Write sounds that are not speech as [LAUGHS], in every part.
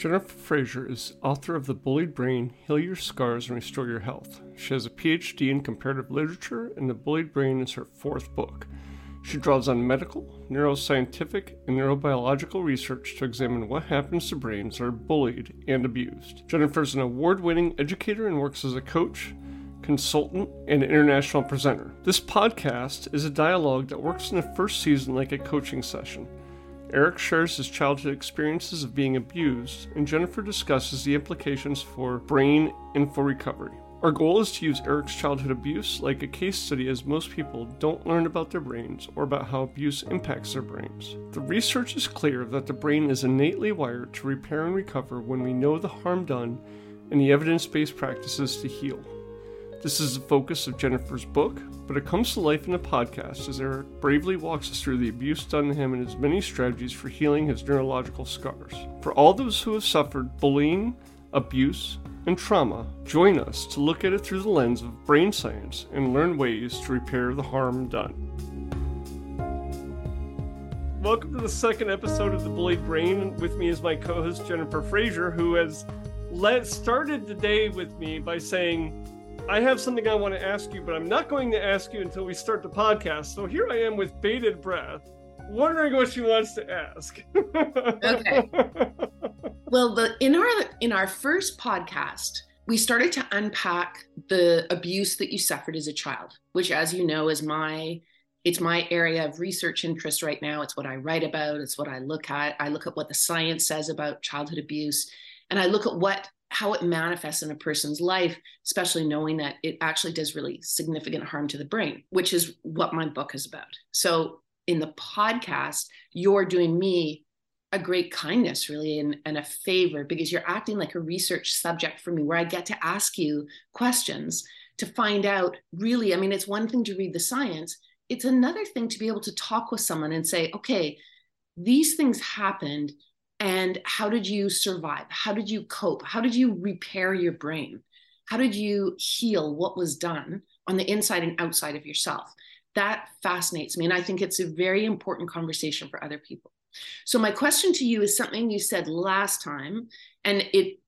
Jennifer Fraser is author of The Bullied Brain Heal Your Scars and Restore Your Health. She has a PhD in comparative literature, and The Bullied Brain is her fourth book. She draws on medical, neuroscientific, and neurobiological research to examine what happens to brains that are bullied and abused. Jennifer is an award winning educator and works as a coach, consultant, and international presenter. This podcast is a dialogue that works in the first season like a coaching session. Eric shares his childhood experiences of being abused, and Jennifer discusses the implications for brain and for recovery. Our goal is to use Eric's childhood abuse like a case study as most people don't learn about their brains or about how abuse impacts their brains. The research is clear that the brain is innately wired to repair and recover when we know the harm done and the evidence based practices to heal. This is the focus of Jennifer's book, but it comes to life in a podcast as Eric bravely walks us through the abuse done to him and his many strategies for healing his neurological scars. For all those who have suffered bullying, abuse, and trauma, join us to look at it through the lens of brain science and learn ways to repair the harm done. Welcome to the second episode of The Bullied Brain. With me is my co host Jennifer Fraser, who has let, started the day with me by saying, I have something I want to ask you, but I'm not going to ask you until we start the podcast. So here I am with bated breath, wondering what she wants to ask. okay. [LAUGHS] Well, the in our in our first podcast, we started to unpack the abuse that you suffered as a child, which as you know is my it's my area of research interest right now. It's what I write about, it's what I look at. I look at what the science says about childhood abuse and I look at what how it manifests in a person's life, especially knowing that it actually does really significant harm to the brain, which is what my book is about. So in the podcast, you're doing me a great kindness really and, and a favor because you're acting like a research subject for me where i get to ask you questions to find out really i mean it's one thing to read the science it's another thing to be able to talk with someone and say okay these things happened and how did you survive? How did you cope? How did you repair your brain? How did you heal what was done on the inside and outside of yourself? That fascinates me and i think it's a very important conversation for other people. So, my question to you is something you said last time, and it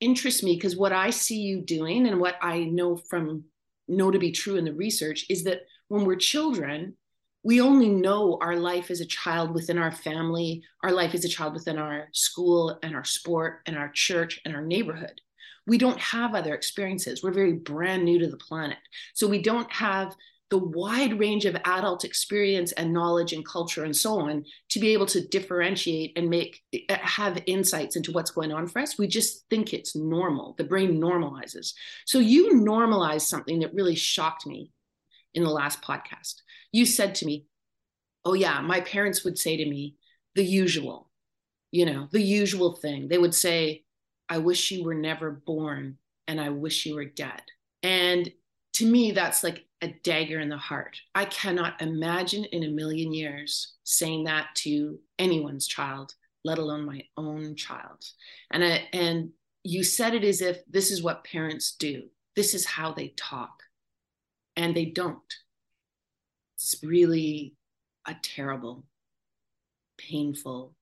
interests me because what I see you doing and what I know from know to be true in the research is that when we're children, we only know our life as a child within our family, our life as a child within our school and our sport and our church and our neighborhood. We don't have other experiences. We're very brand new to the planet. So we don't have the wide range of adult experience and knowledge and culture and so on to be able to differentiate and make have insights into what's going on for us we just think it's normal the brain normalizes so you normalize something that really shocked me in the last podcast you said to me oh yeah my parents would say to me the usual you know the usual thing they would say i wish you were never born and i wish you were dead and to me that's like a dagger in the heart. I cannot imagine in a million years saying that to anyone's child, let alone my own child. And I, and you said it as if this is what parents do. This is how they talk. And they don't. It's really a terrible, painful,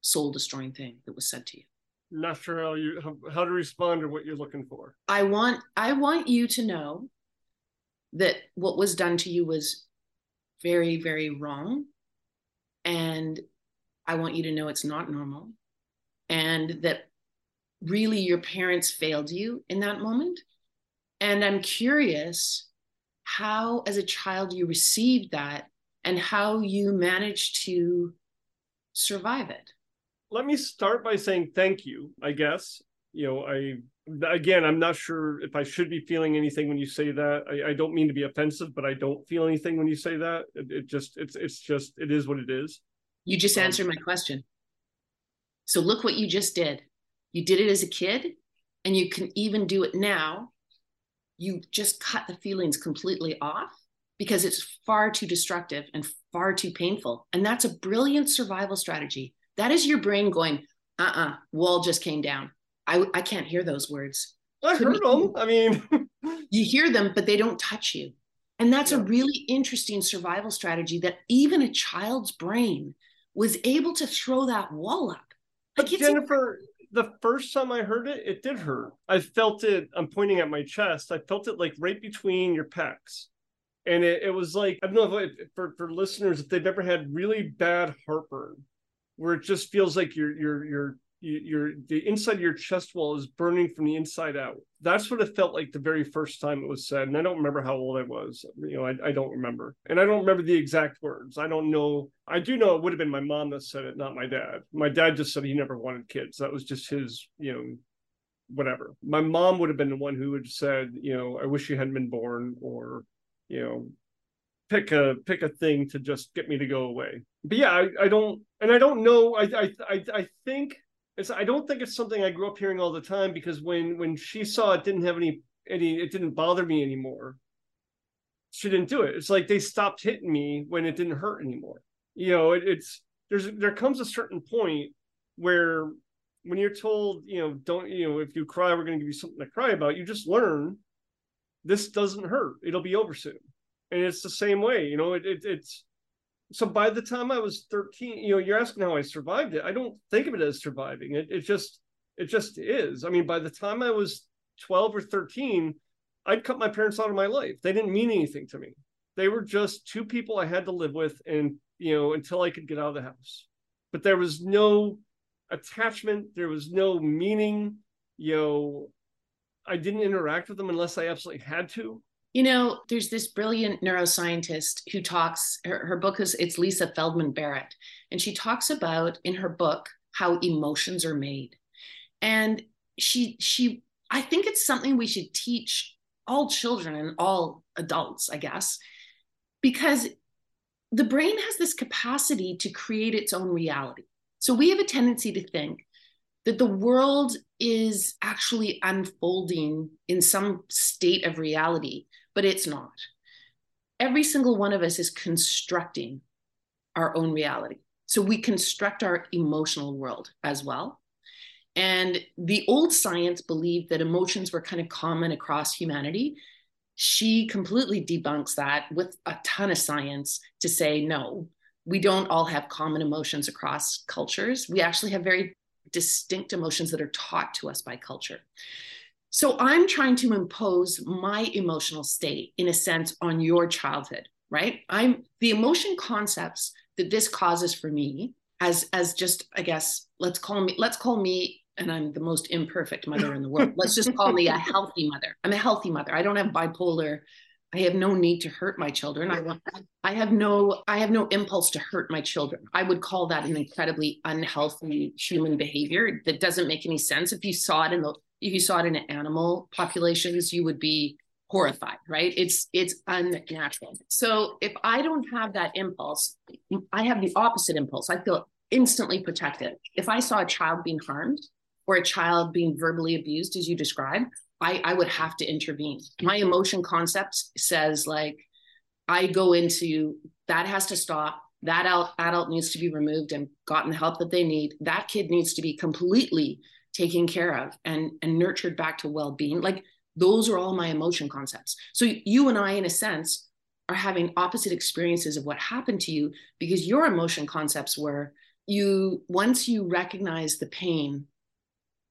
soul destroying thing that was said to you not sure how you how, how, to respond to what you're looking for i want i want you to know that what was done to you was very, very wrong. And I want you to know it's not normal. And that really your parents failed you in that moment. And I'm curious how, as a child, you received that and how you managed to survive it. Let me start by saying thank you, I guess. You know, I again, I'm not sure if I should be feeling anything when you say that. I, I don't mean to be offensive, but I don't feel anything when you say that. It, it just, it's, it's just, it is what it is. You just um, answered my question. So look what you just did. You did it as a kid, and you can even do it now. You just cut the feelings completely off because it's far too destructive and far too painful. And that's a brilliant survival strategy. That is your brain going, uh uh-uh, uh, wall just came down I, I can't hear those words. I heard them. I mean, [LAUGHS] you hear them, but they don't touch you. And that's yeah. a really interesting survival strategy that even a child's brain was able to throw that wall up. Like but Jennifer, the first time I heard it, it did hurt. I felt it. I'm pointing at my chest. I felt it like right between your pecs, and it, it was like I don't know if, for for listeners if they've ever had really bad heartburn, where it just feels like you're you're you're your the inside of your chest wall is burning from the inside out. That's what it felt like the very first time it was said. And I don't remember how old I was. You know, I, I don't remember. And I don't remember the exact words. I don't know. I do know it would have been my mom that said it, not my dad. My dad just said he never wanted kids. That was just his, you know, whatever. My mom would have been the one who would have said, you know, I wish you hadn't been born or, you know, pick a pick a thing to just get me to go away. But yeah, I, I don't and I don't know. I I I, I think it's I don't think it's something I grew up hearing all the time because when when she saw it didn't have any any it didn't bother me anymore. She didn't do it. It's like they stopped hitting me when it didn't hurt anymore. You know, it, it's there's there comes a certain point where when you're told, you know, don't you know, if you cry, we're going to give you something to cry about. You just learn this doesn't hurt. It'll be over soon. And it's the same way, you know. It, it it's so by the time I was 13, you know, you're asking how I survived it. I don't think of it as surviving. It, it just, it just is. I mean, by the time I was 12 or 13, I'd cut my parents out of my life. They didn't mean anything to me. They were just two people I had to live with, and you know, until I could get out of the house. But there was no attachment. There was no meaning. You know, I didn't interact with them unless I absolutely had to. You know, there's this brilliant neuroscientist who talks, her, her book is, it's Lisa Feldman Barrett. And she talks about in her book how emotions are made. And she, she, I think it's something we should teach all children and all adults, I guess, because the brain has this capacity to create its own reality. So we have a tendency to think that the world is actually unfolding in some state of reality but it's not. Every single one of us is constructing our own reality. So we construct our emotional world as well. And the old science believed that emotions were kind of common across humanity. She completely debunks that with a ton of science to say, no, we don't all have common emotions across cultures. We actually have very distinct emotions that are taught to us by culture. So I'm trying to impose my emotional state in a sense on your childhood, right? I'm the emotion concepts that this causes for me as as just I guess let's call me let's call me and I'm the most imperfect mother in the world. [LAUGHS] Let's just call me a healthy mother. I'm a healthy mother. I don't have bipolar. I have no need to hurt my children. I want I have no I have no impulse to hurt my children. I would call that an incredibly unhealthy human behavior that doesn't make any sense. If you saw it in the if you saw it in animal populations, you would be horrified, right? It's it's unnatural. So if I don't have that impulse, I have the opposite impulse. I feel instantly protected. If I saw a child being harmed or a child being verbally abused, as you described, I, I would have to intervene. My emotion concept says like I go into that has to stop. That adult needs to be removed and gotten the help that they need. That kid needs to be completely taken care of and and nurtured back to well-being. Like those are all my emotion concepts. So you and i in a sense are having opposite experiences of what happened to you because your emotion concepts were you once you recognize the pain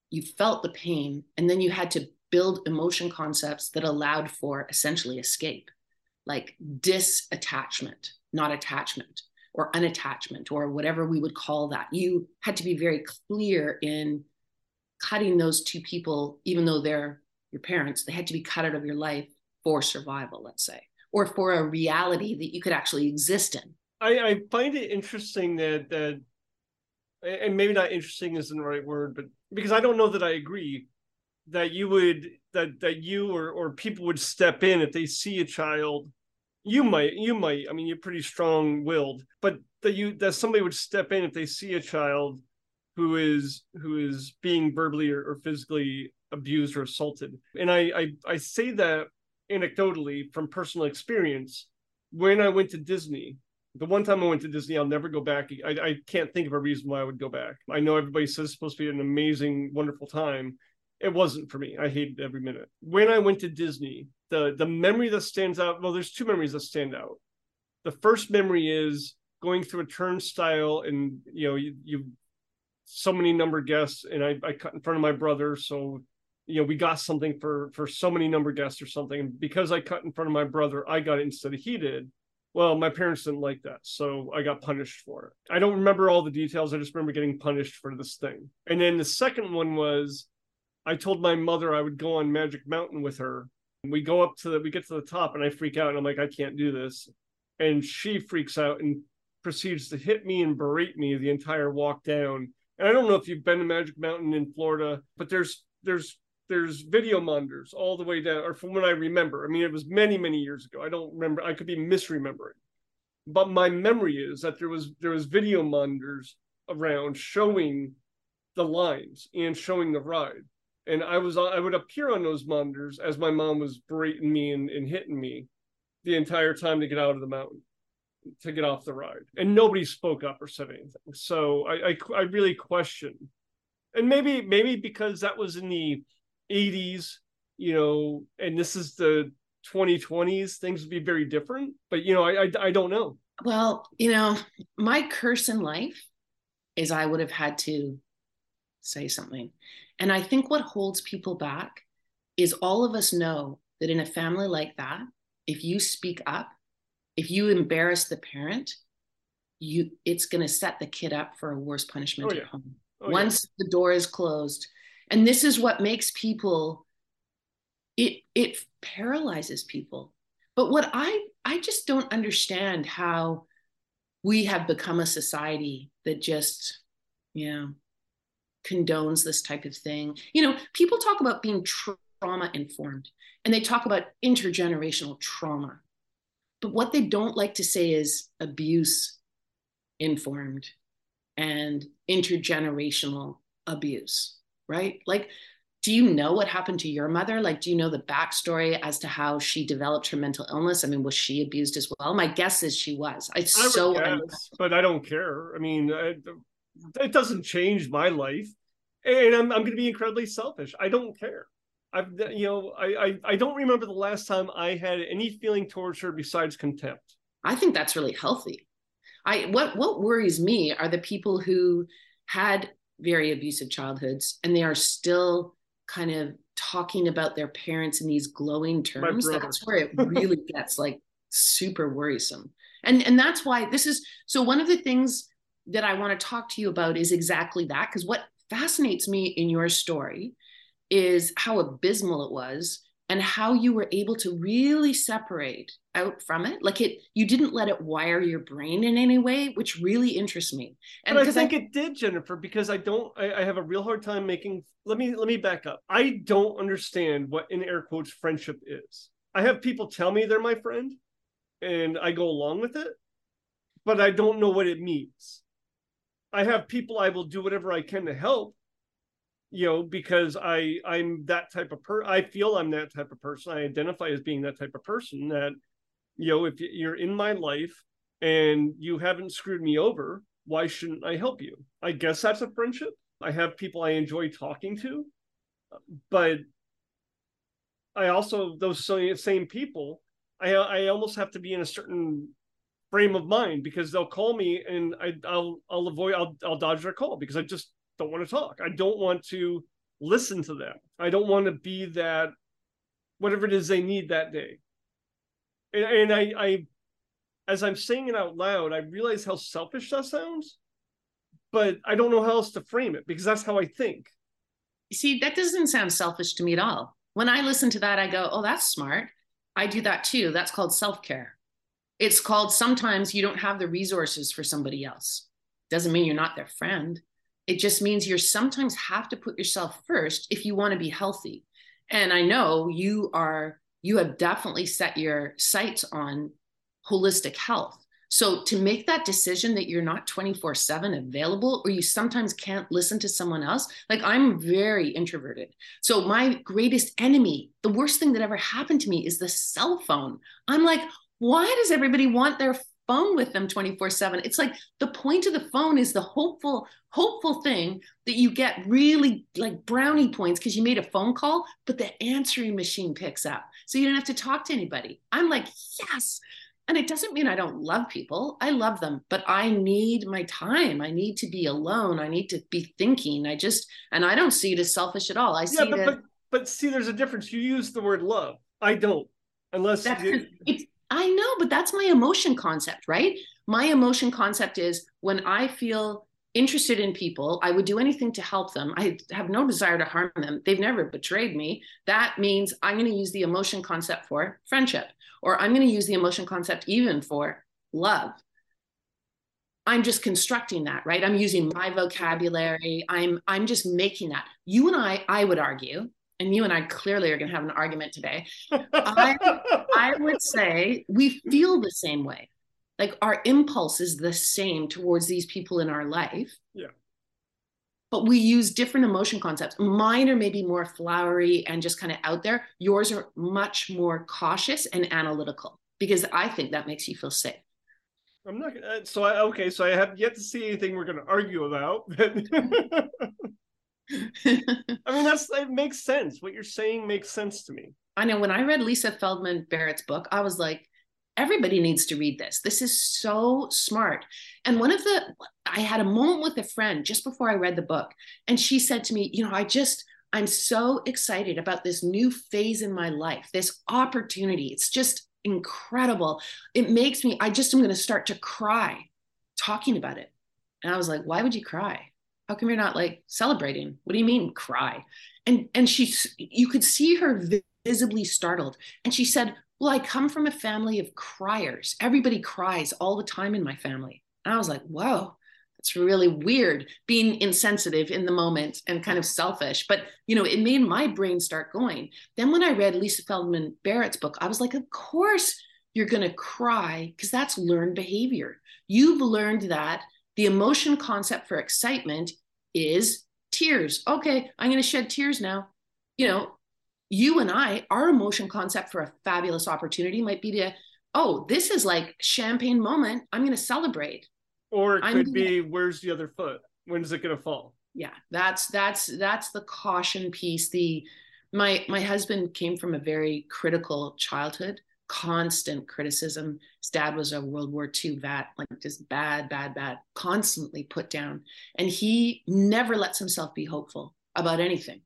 you felt the pain and then you had to build emotion concepts that allowed for essentially escape like disattachment not attachment or unattachment or whatever we would call that. You had to be very clear in cutting those two people, even though they're your parents, they had to be cut out of your life for survival, let's say, or for a reality that you could actually exist in. I, I find it interesting that that and maybe not interesting isn't the right word, but because I don't know that I agree that you would that that you or or people would step in if they see a child you might you might i mean you're pretty strong willed but that you that somebody would step in if they see a child who is who is being verbally or, or physically abused or assaulted. And I, I I say that anecdotally from personal experience. When I went to Disney, the one time I went to Disney, I'll never go back. I, I can't think of a reason why I would go back. I know everybody says it's supposed to be an amazing, wonderful time. It wasn't for me. I hated every minute. When I went to Disney, the the memory that stands out, well, there's two memories that stand out. The first memory is going through a turnstile and you know you, you so many number guests, and I, I cut in front of my brother, so you know we got something for for so many number guests or something. because I cut in front of my brother, I got it instead of he did. Well, my parents didn't like that, so I got punished for it. I don't remember all the details. I just remember getting punished for this thing. And then the second one was I told my mother I would go on Magic Mountain with her. We go up to the we get to the top and I freak out and I'm like, I can't do this. And she freaks out and proceeds to hit me and berate me the entire walk down. And I don't know if you've been to Magic Mountain in Florida, but there's there's there's video monitors all the way down, or from what I remember. I mean, it was many, many years ago. I don't remember. I could be misremembering. But my memory is that there was there was video monitors around showing the lines and showing the ride. And I was I would appear on those monitors as my mom was berating me and, and hitting me the entire time to get out of the mountain to get off the ride. And nobody spoke up or said anything. So I, I i, really question. And maybe maybe because that was in the 80s you know and this is the 2020s things would be very different. But you know I, I i don't know. Well you know my curse in life is i would have had to say something. And i think what holds people back is all of us know that in a family like that if you speak up if you embarrass the parent, you it's going to set the kid up for a worse punishment oh, yeah. at home. Oh, Once yeah. the door is closed, and this is what makes people it it paralyzes people. But what I I just don't understand how we have become a society that just you know condones this type of thing. You know, people talk about being trauma informed and they talk about intergenerational trauma. But what they don't like to say is abuse informed and intergenerational abuse, right? Like, do you know what happened to your mother? Like, do you know the backstory as to how she developed her mental illness? I mean, was she abused as well? My guess is she was. It's I so, guess, but I don't care. I mean, it doesn't change my life, and I'm I'm going to be incredibly selfish. I don't care. I've you know I, I I don't remember the last time I had any feeling towards her besides contempt. I think that's really healthy. I what what worries me are the people who had very abusive childhoods and they are still kind of talking about their parents in these glowing terms. That's where it really [LAUGHS] gets like super worrisome. And and that's why this is so one of the things that I want to talk to you about is exactly that because what fascinates me in your story is how abysmal it was and how you were able to really separate out from it. Like it you didn't let it wire your brain in any way which really interests me. And but i think I, it did jennifer because i don't I, I, have a real hard time making let me let me back up. I don't understand what in air quotes friendship is. I have people tell me they're my friend and i go along with it but i don't know what it means. I have people i will do whatever i can to help you know because i i'm that type of per i feel i'm that type of person. I identify as being that type of person that you know if you're in my life and you haven't screwed me over why shouldn't i help you? I guess that's a friendship. I have people i enjoy talking to but i also those same people i i almost have to be in a certain frame of mind because they'll call me and I, I'll I'll avoid I'll I'll dodge their call because I just don't want to talk. I don't want to listen to them. I don't want to be that whatever it is they need that day. And, and I, I, as I'm saying it out loud, I realize how selfish that sounds, but I don't know how else to frame it because that's how I think. You see, that doesn't sound selfish to me at all. When I listen to that, I go, oh, that's smart. I do that too. That's called self care. It's called sometimes you don't have the resources for somebody else. Doesn't mean you're not their friend. It just means you sometimes have to put yourself first if you want to be healthy. And I know you are, you have definitely set your sights on holistic health. So to make that decision that you're not 24 7 available, or you sometimes can't listen to someone else, like I'm very introverted. So my greatest enemy, the worst thing that ever happened to me is the cell phone. I'm like, why does everybody want their phone with them 24 7 it's like the point of the phone is the hopeful hopeful thing that you get really like brownie points because you made a phone call but the answering machine picks up so you don't have to talk to anybody i'm like yes And it doesn't mean I don't love people. I love them, but I need my time. I need to be alone. I need to be thinking. I just, and I don't see it as selfish at all. I see yeah, but, it. But, but see, there's a difference. You use the word love. I don't, unless you... [LAUGHS] it's, I know, but that's my emotion concept, right? My emotion concept is when I feel interested in people. I would do anything to help them. I have no desire to harm them. They've never betrayed me. That means I'm going to use the emotion concept for friendship, or I'm going to use the emotion concept even for love. I'm just constructing that, right? I'm using my vocabulary. I'm I'm just making that. You and I, I would argue, and you and I clearly are going to have an argument today. I, [LAUGHS] I would say we feel the same way. Like our impulse is the same towards these people in our life. Yeah. But we use different emotion concepts. Mine are maybe more flowery and just kind of out there. Yours are much more cautious and analytical because i think that makes you feel safe. I'm not uh, so i okay so i have yet to see anything we're going to argue about [LAUGHS] i mean that's it makes sense what you're saying makes sense to me i know when i read lisa feldman barrett's book i was like everybody needs to read this. This is so smart. And one of the, I had a moment with a friend just before I read the book, and she said to me, You know, I just, I'm so excited about this new phase in my life, this opportunity. It's just incredible. It makes me, I just am going to start to cry talking about it. And I was like, Why would you cry? How come you're not like celebrating? What do you mean cry? And and she you could see her visibly startled. And she said, well, I come from a family of criers. Everybody cries all the time in my family. And I was like, whoa, that's really weird being insensitive in the moment and kind of selfish. But, you know, it made my brain start going. Then when I read Lisa Feldman Barrett's book, I was like, of course you're going to cry because that's learned behavior. You've learned that the emotion concept for excitement is tears. Okay, I'm going to shed tears now. You know, you and I, our emotion concept for a fabulous opportunity might be to, oh, this is like champagne moment. I'm going to celebrate. Or it could be, where's the other foot? When's it going to fall? Yeah, that's that's that's the caution piece. The my my husband came from a very critical childhood, constant criticism. His dad was a World War II vet, like just bad, bad, bad, constantly put down, and he never lets himself be hopeful about anything.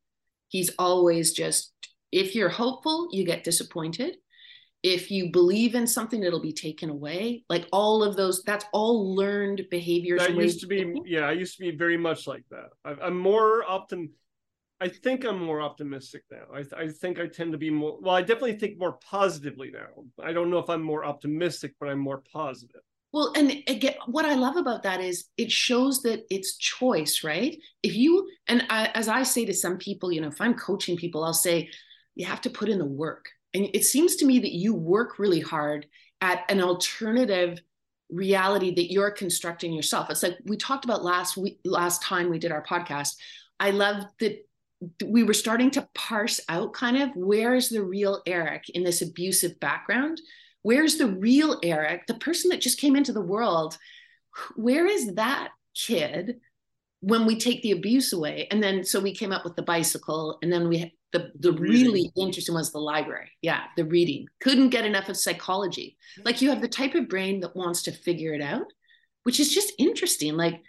He's always just if you're hopeful, you get disappointed. If you believe in something, it'll be taken away. Like all of those, that's all learned behaviors. That used to be, yeah, I used to be very much like that. I, am more optim. I think I'm more optimistic now. I, I think I tend to be more. Well, I definitely think more positively now. I don't know if I'm more optimistic, but I'm more positive. Well, and again, what I love about that is it shows that it's choice, right? If you, and I, as I say to some people, you know, if I'm coaching people, I'll say, you have to put in the work. And it seems to me that you work really hard at an alternative reality that you're constructing yourself. It's like we talked about last week, last time we did our podcast. I love that we were starting to parse out kind of where's the real Eric in this abusive background? Where's the real Eric, the person that just came into the world? Where is that kid when we take the abuse away? And then so we came up with the bicycle, and then we the the really interesting was the library. Yeah, the reading. Couldn't get enough of psychology. Like you have the type of brain that wants to figure it out, which is just interesting. Like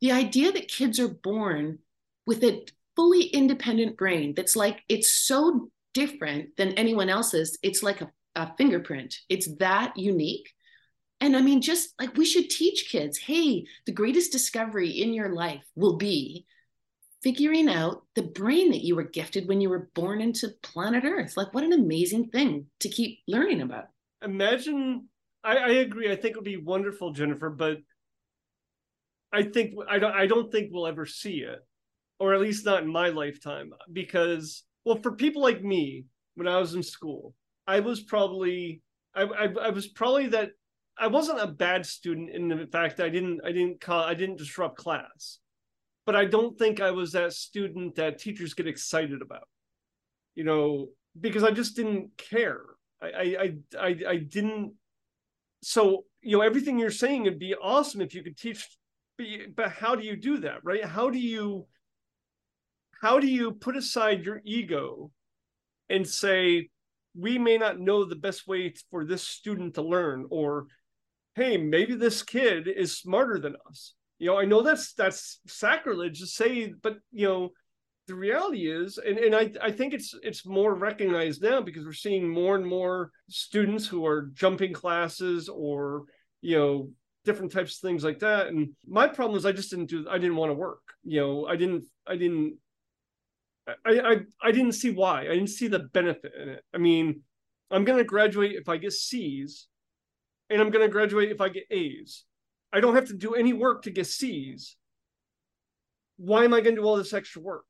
the idea that kids are born with a fully independent brain that's like it's so different than anyone else's. It's like a, a fingerprint. It's that unique. And I mean, just like we should teach kids, hey, the greatest discovery in your life will be figuring out the brain that you were gifted when you were born into planet Earth. Like, what an amazing thing to keep learning about. Imagine, I, I agree. I think it would be wonderful, Jennifer, but I think I don't. I don't think we'll ever see it, or at least not in my lifetime, because well, for people like me, when I was in school, I was probably I, I, I was probably that I wasn't a bad student in the fact I didn't I didn't call I didn't disrupt class but I don't think I was that student that teachers get excited about. You know, because I just didn't care. I I I I didn't. So you know, everything you're saying would be awesome if you could teach, but, but how do you do that, right? How do you how do you put aside your ego and say we may not know the best way for this student to learn or hey maybe this kid is smarter than us. You know i know that's that's sacrilege to say but you know the reality is and, and I, I think it's it's more recognized now because we're seeing more and more students who are jumping classes or you know different types of things like that. And my problem is i just didn't do i didn't want to work you know i didn't i didn't I, I I didn't see why. I didn't see the benefit in it. I mean, I'm gonna graduate if I get C's, and I'm gonna graduate if I get A's. I don't have to do any work to get C's. Why am I gonna do all this extra work?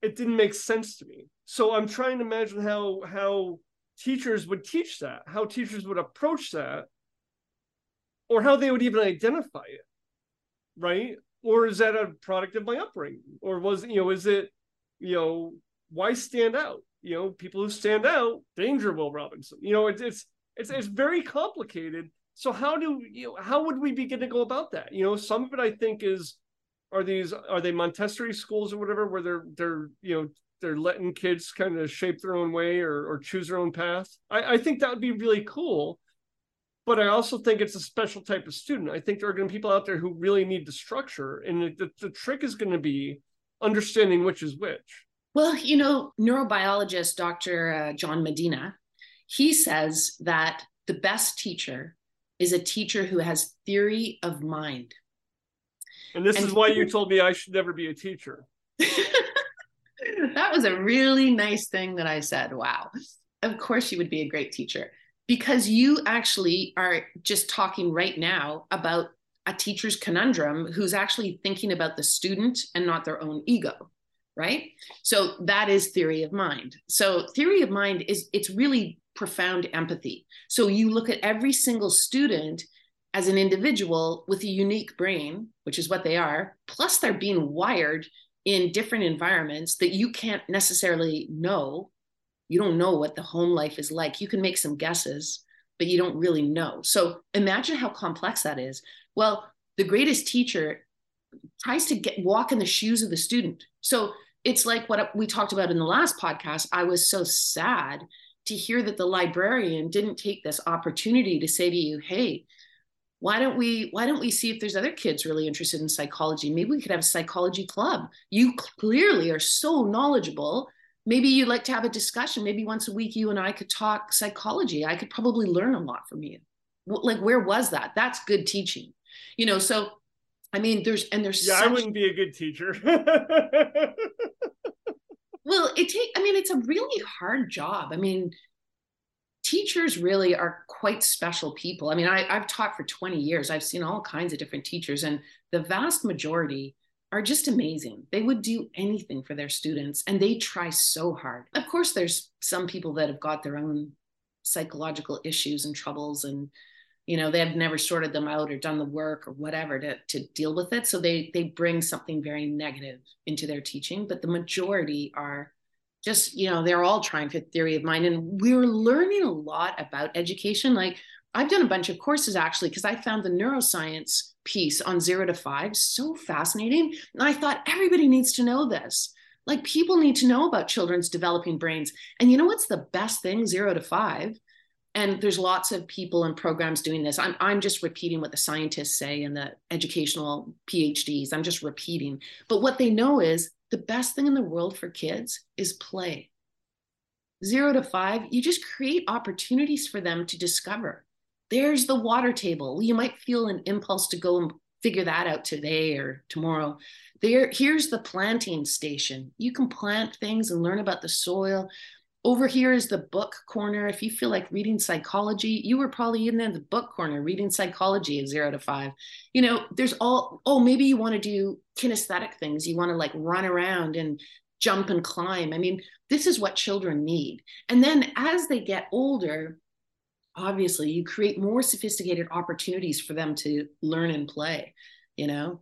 It didn't make sense to me. So I'm trying to imagine how how teachers would teach that, how teachers would approach that, or how they would even identify it, right? Or is that a product of my upbringing? Or was you know, is it you know, why stand out? You know, people who stand out, danger, Will Robinson. You know, it's it's it's it's very complicated. So how do you know, how would we begin to go about that? You know, some of it I think is are these are they Montessori schools or whatever where they're they're you know they're letting kids kind of shape their own way or, or choose their own path. I, I think that would be really cool. But I also think it's a special type of student. I think there are going to be people out there who really need the structure. And the, the trick is going to be understanding which is which? Well, you know, neurobiologist Dr. Uh, John Medina, he says that the best teacher is a teacher who has theory of mind. And this and is why you told me I should never be a teacher. [LAUGHS] that was a really nice thing that I said. Wow. Of course, you would be a great teacher because you actually are just talking right now about a teacher's conundrum who's actually thinking about the student and not their own ego right? So that is theory of mind. So theory of mind is it's really profound empathy. So you look at every single student as an individual with a unique brain which is what they are plus they're being wired in different environments that you can't necessarily know. You don't know what the home life is like. You can make some guesses but you don't really know. So imagine how complex that is well, the greatest teacher tries to get walk in the shoes of the student. So it's like what we talked about in the last podcast. I was so sad to hear that the librarian didn't take this opportunity to say to you, "Hey, why don't we why don't we see if there's other kids really interested in psychology? Maybe we could have a psychology club. You clearly are so knowledgeable. Maybe you'd like to have a discussion. Maybe once a week you and I could talk psychology. I could probably learn a lot from you. Like where was that? That's good teaching you know so i mean there's and there's yeah such... i wouldn't be a good teacher [LAUGHS] well it take i mean it's a really hard job i mean teachers really are quite special people i mean I, i've taught for 20 years i've seen all kinds of different teachers and the vast majority are just amazing. They would do anything for their students and they try so hard. Of course, there's some people that have got their own psychological issues and troubles and you know they've never sorted them out or done the work or whatever to, to deal with it. So they they bring something very negative into their teaching but the majority are just you know they're all trying for theory of mind. And we're learning a lot about education. Like i've done a bunch of courses actually because i found the neuroscience piece on zero to five so fascinating. And i thought everybody needs to know this. Like people need to know about children's developing brains. And you know what's the best thing zero to five and there's lots of people and programs doing this. I'm, I'm just repeating what the scientists say and the educational phds i'm just repeating. But what they know is the best thing in the world for kids is play. Zero to five you just create opportunities for them to discover. There's the water table. You might feel an impulse to go and figure that out today or tomorrow. There here's the planting station. You can plant things and learn about the soil over here is the book corner. If you feel like reading psychology, you were probably in there, the book corner, reading psychology at zero to five. You know, there's all, oh, maybe you want to do kinesthetic things. You want to like run around and jump and climb. I mean, this is what children need. And then as they get older, obviously you create more sophisticated opportunities for them to learn and play, you know?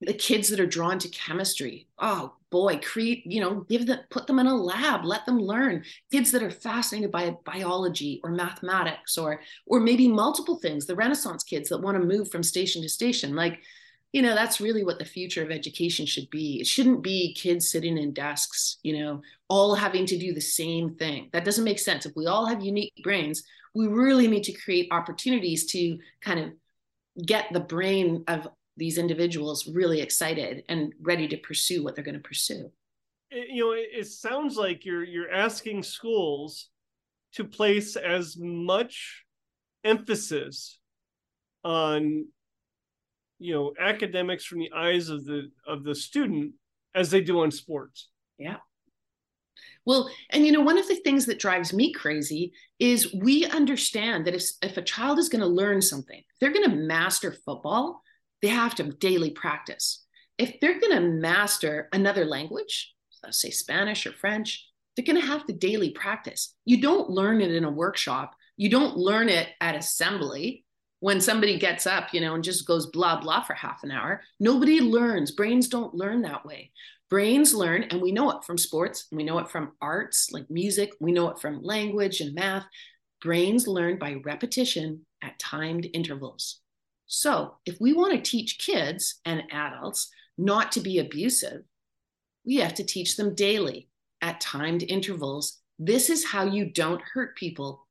The kids that are drawn to chemistry. Oh boy create you know give them put them in a lab let them learn. Kids that are fascinated by biology or mathematics or or maybe multiple things the renaissance kids that want to move from station to station. Like you know that's really what the future of education should be. It shouldn't be kids sitting in desks you know all having to do the same thing. That doesn't make sense. If we all have unique brains we really need to create opportunities to kind of get the brain of these individuals really excited and ready to pursue what they're going to pursue. It, you know it, it sounds like you're you're asking schools to place as much emphasis on you know academics from the eyes of the of the student as they do on sports. Yeah. Well and you know one of the things that drives me crazy is we understand that if if a child is going to learn something they're going to master football they have to daily practice if they're going to master another language let's say spanish or french they're going to have to daily practice you don't learn it in a workshop you don't learn it at assembly when somebody gets up, you know, and just goes blah, blah for half an hour. Nobody learns. Brains don't learn that way. Brains learn, and we know it from sports, we know it from arts like music, we know it from language and math. Brains learn by repetition at timed intervals. So, if we want to teach kids and adults not to be abusive, we have to teach them daily at timed intervals. This is how you don't hurt people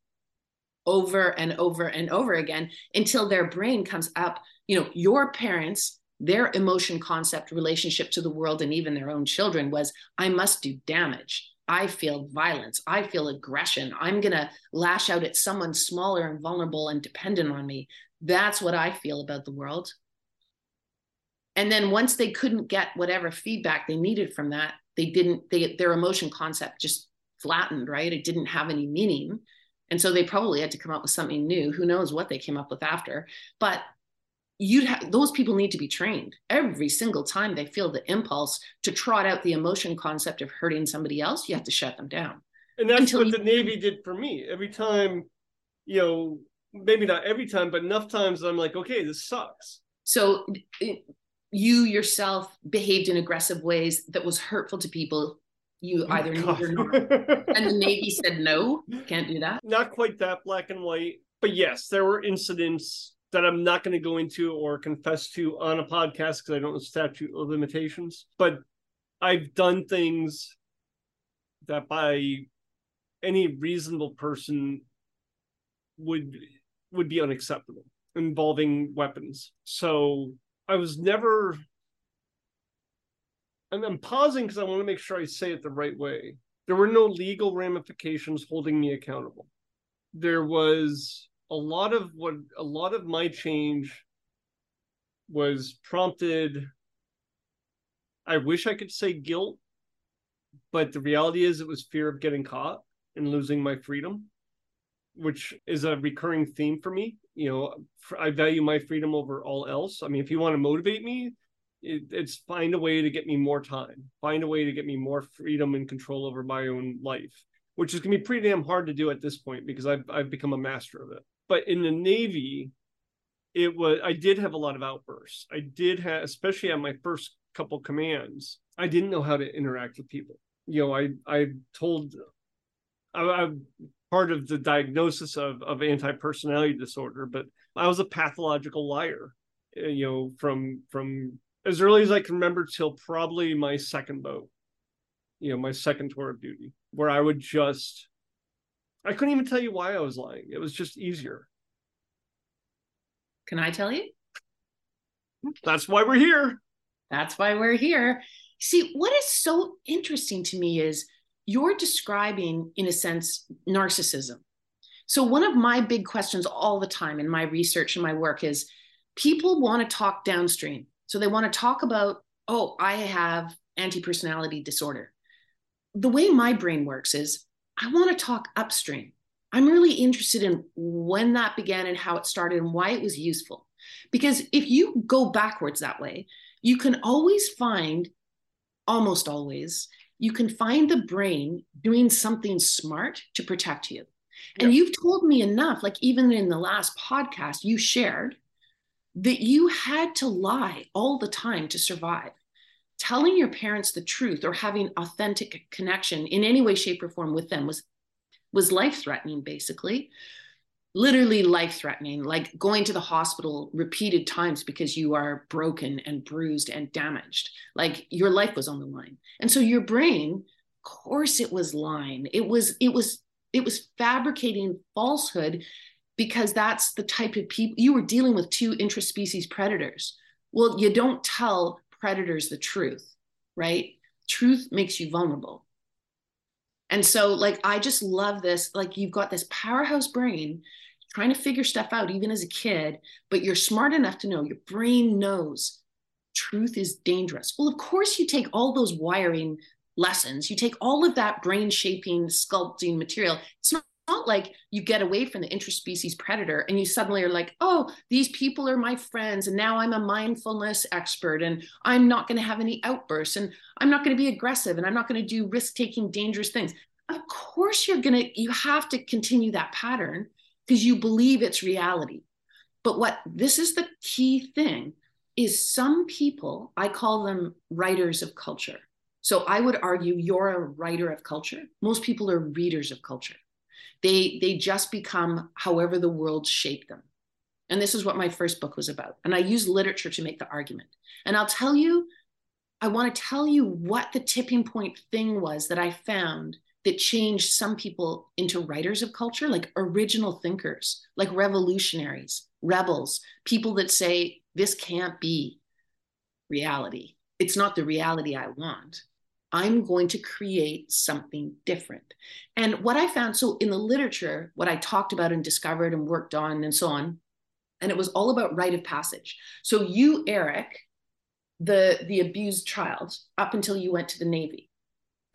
over and over and over again until their brain comes up. You know, your parents, their emotion concept relationship to the world and even their own children was I must do damage. I feel violence. I feel aggression. I'm going to lash out at someone smaller and vulnerable and dependent on me. That's what I feel about the world. And then once they couldn't get whatever feedback they needed from that, they didn't, they, their emotion concept just flattened, right? It didn't have any meaning. And so they probably had to come up with something new. Who knows what they came up with after? But you'd have those people need to be trained every single time they feel the impulse to trot out the emotion concept of hurting somebody else. You have to shut them down. And that's Until what the Navy did for me. Every time, you know, maybe not every time, but enough times I'm like, okay, this sucks. So eh, you yourself behaved in aggressive ways that was hurtful to people you oh either need or not. [LAUGHS] and the Navy said no, can't do that. Not quite that black and white, but yes, there were incidents that I'm not going to go into or confess to on a podcast because I don't know statute of limitations. But I've done things that by any reasonable person would would be unacceptable involving weapons. So I was never and I'm pausing because I want to make sure I say it the right way. There were no legal ramifications holding me accountable. There was a lot of what a lot of my change was prompted. I wish I could say guilt, but the reality is it was fear of getting caught and losing my freedom, which is a recurring theme for me. You know, I value my freedom over all else. I mean, if you want to motivate me, it, it's find a way to get me more time, find a way to get me more freedom and control over my own life, which is gonna be pretty damn hard to do at this point because I've I've become a master of it. But in the Navy, it was I did have a lot of outbursts. I did have, especially at my first couple commands, I didn't know how to interact with people. You know, I I told I, I'm part of the diagnosis of of anti personality disorder, but I was a pathological liar. Uh, you know, from from as early as I can remember till probably my second boat, you know, my second tour of duty, where I would just, I couldn't even tell you why I was lying. It was just easier. Can I tell you? That's why we're here. That's why we're here. See, what is so interesting to me is you're describing, in a sense, narcissism. So, one of my big questions all the time in my research and my work is people want to talk downstream. So they want to talk about, oh, I have anti personality disorder. The way my brain works is I want to talk upstream. I'm really interested in when that began and how it started and why it was useful. Because if you go backwards that way, you can always find, almost always, you can find the brain doing something smart to protect you. And you've told me enough, like even in the last podcast, you shared that you had to lie all the time to survive. Telling your parents the truth or having authentic connection in any way, shape, or form with them was, was life threatening, basically. Literally life threatening, like going to the hospital repeated times because you are broken and bruised and damaged. Like your life was on the line. And so your brain, of course it was lying. It was, it was, it was fabricating falsehood because that's the type of people you were dealing with two intraspecies predators. Well, you don't tell predators the truth, right? Truth makes you vulnerable. And so, like, I just love this. Like, you've got this powerhouse brain trying to figure stuff out, even as a kid, but you're smart enough to know your brain knows truth is dangerous. Well, of course, you take all those wiring lessons, you take all of that brain shaping, sculpting material. It's not not like you get away from the interspecies predator and you suddenly are like, oh, these people are my friends. And now I'm a mindfulness expert and I'm not going to have any outbursts and I'm not going to be aggressive and I'm not going to do risk taking, dangerous things. Of course, you're going to, you have to continue that pattern because you believe it's reality. But what this is the key thing is some people, I call them writers of culture. So I would argue you're a writer of culture. Most people are readers of culture they they just become however the world shaped them and this is what my first book was about and i use literature to make the argument and i'll tell you i want to tell you what the tipping point thing was that i found that changed some people into writers of culture like original thinkers like revolutionaries rebels people that say this can't be reality it's not the reality i want I'm going to create something different. And what I found, so in the literature, what I talked about and discovered and worked on and so on, and it was all about rite of passage. So you, Eric, the the abused child, up until you went to the Navy,